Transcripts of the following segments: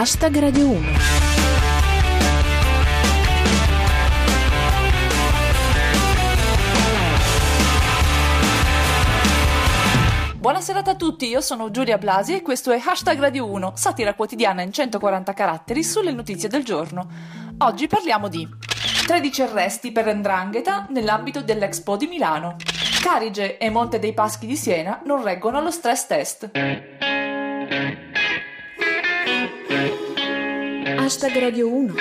Hashtag Radio 1. Buona serata a tutti, io sono Giulia Blasi e questo è Hashtag Radio 1, satira quotidiana in 140 caratteri sulle notizie del giorno. Oggi parliamo di 13 arresti per Ndrangheta nell'ambito dell'Expo di Milano. Carige e Monte dei Paschi di Siena non reggono lo stress test. Hashtag Radio 1.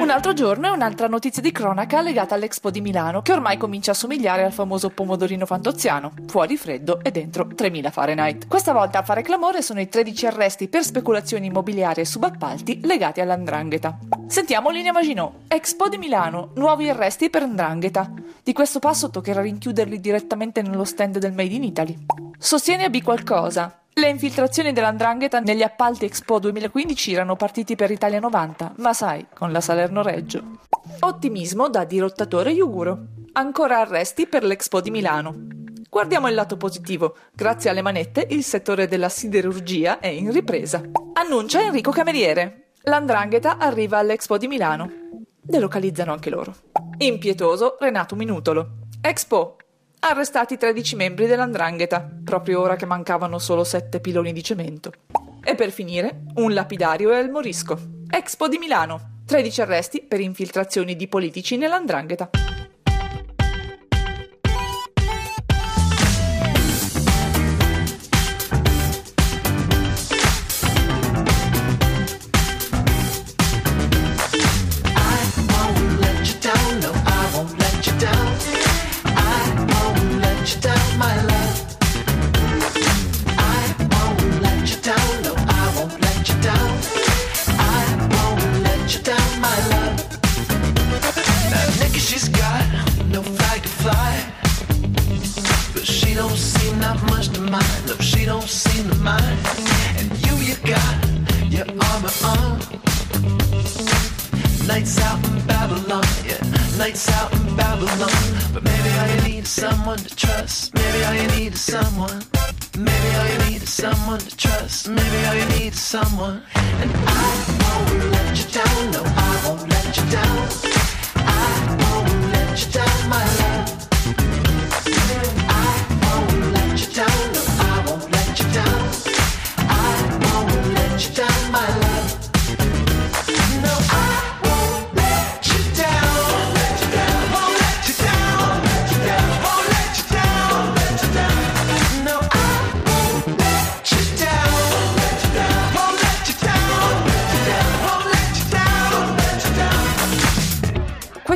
Un altro giorno e un'altra notizia di cronaca legata all'Expo di Milano, che ormai comincia a somigliare al famoso pomodorino fantoziano, fuori freddo e dentro 3000 Fahrenheit. Questa volta a fare clamore sono i 13 arresti per speculazioni immobiliari e subappalti legati all'andrangheta. Sentiamo Linea Maginot, Expo di Milano, nuovi arresti per andrangheta. Di questo passo toccherà rinchiuderli direttamente nello stand del Made in Italy. Sostiene a B qualcosa, le infiltrazioni dell'Andrangheta negli appalti Expo 2015 erano partiti per Italia 90, ma sai, con la Salerno Reggio. Ottimismo da dirottatore Yuguro. Ancora arresti per l'Expo di Milano. Guardiamo il lato positivo. Grazie alle manette il settore della siderurgia è in ripresa. Annuncia Enrico Cameriere. L'Andrangheta arriva all'Expo di Milano. Delocalizzano anche loro. Impietoso Renato Minutolo. Expo, Arrestati 13 membri dell'Andrangheta, proprio ora che mancavano solo 7 piloni di cemento. E per finire, un lapidario e il morisco. Expo di Milano. 13 arresti per infiltrazioni di politici nell'Andrangheta. Nights out in Babylon. But maybe all you need is someone to trust. Maybe all you need is someone. Maybe all you need is someone to trust. Maybe all you need is someone. And I won't let you down. No, I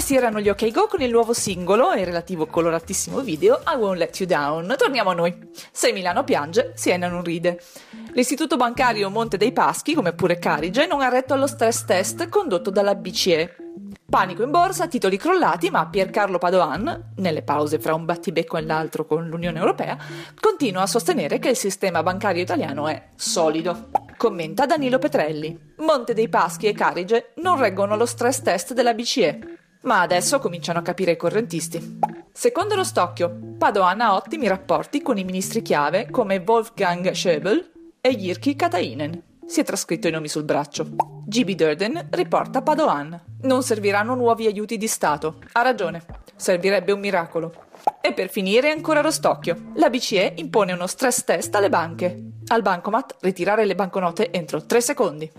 Questi erano gli OK Go con il nuovo singolo e il relativo coloratissimo video I Won't Let You Down. Torniamo a noi. Se Milano piange, Siena non ride. L'istituto bancario Monte dei Paschi, come pure Carige, non ha retto allo stress test condotto dalla BCE. Panico in borsa, titoli crollati, ma Piercarlo Padoan, nelle pause fra un battibecco e l'altro con l'Unione Europea, continua a sostenere che il sistema bancario italiano è solido. Commenta Danilo Petrelli. Monte dei Paschi e Carige non reggono lo stress test della BCE. Ma adesso cominciano a capire i correntisti. Secondo lo Stocchio, Padoan ha ottimi rapporti con i ministri chiave come Wolfgang Schäuble e Jirki Katainen. Si è trascritto i nomi sul braccio. GB Durden riporta Padoan. Non serviranno nuovi aiuti di Stato. Ha ragione. Servirebbe un miracolo. E per finire ancora lo Stocchio. La BCE impone uno stress test alle banche. Al bancomat ritirare le banconote entro 3 secondi.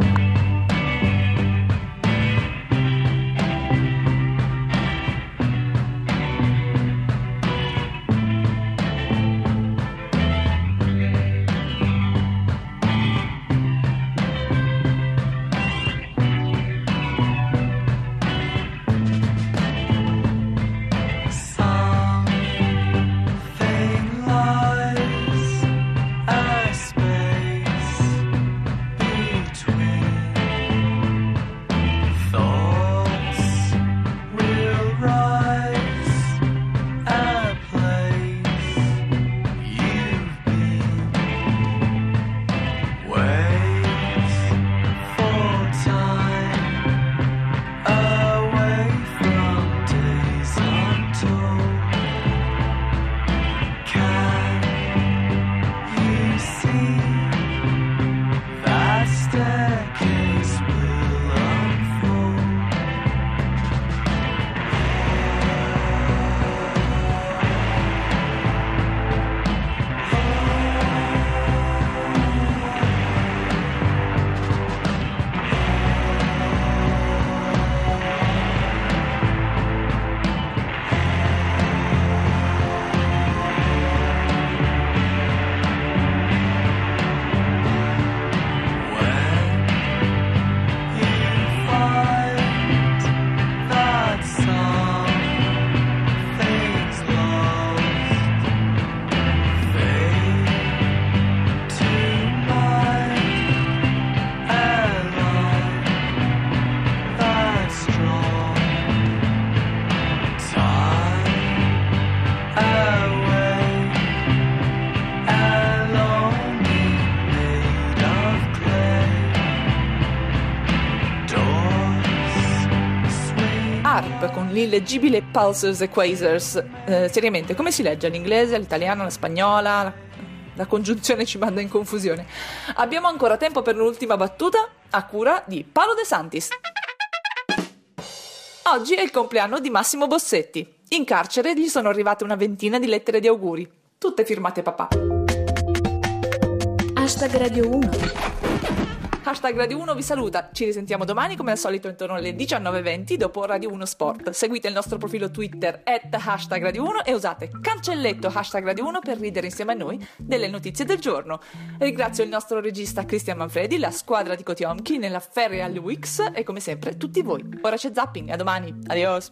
Con l'illeggibile Pulsars e Quasars. Eh, seriamente, come si legge? L'inglese, l'italiano, la spagnola? La, la congiunzione ci manda in confusione. Abbiamo ancora tempo per l'ultima battuta a cura di Paolo De Santis. Oggi è il compleanno di Massimo Bossetti. In carcere gli sono arrivate una ventina di lettere di auguri, tutte firmate papà. Hashtag Radio 1. Hashtag Radio 1 vi saluta, ci risentiamo domani come al solito intorno alle 19.20 dopo Radio 1 Sport. Seguite il nostro profilo Twitter at hashtag Radio 1 e usate cancelletto hashtag Radio 1 per ridere insieme a noi delle notizie del giorno. Ringrazio il nostro regista Cristian Manfredi, la squadra di Kotiomki nella Ferreal Wix e come sempre tutti voi. Ora c'è zapping, a domani, adios!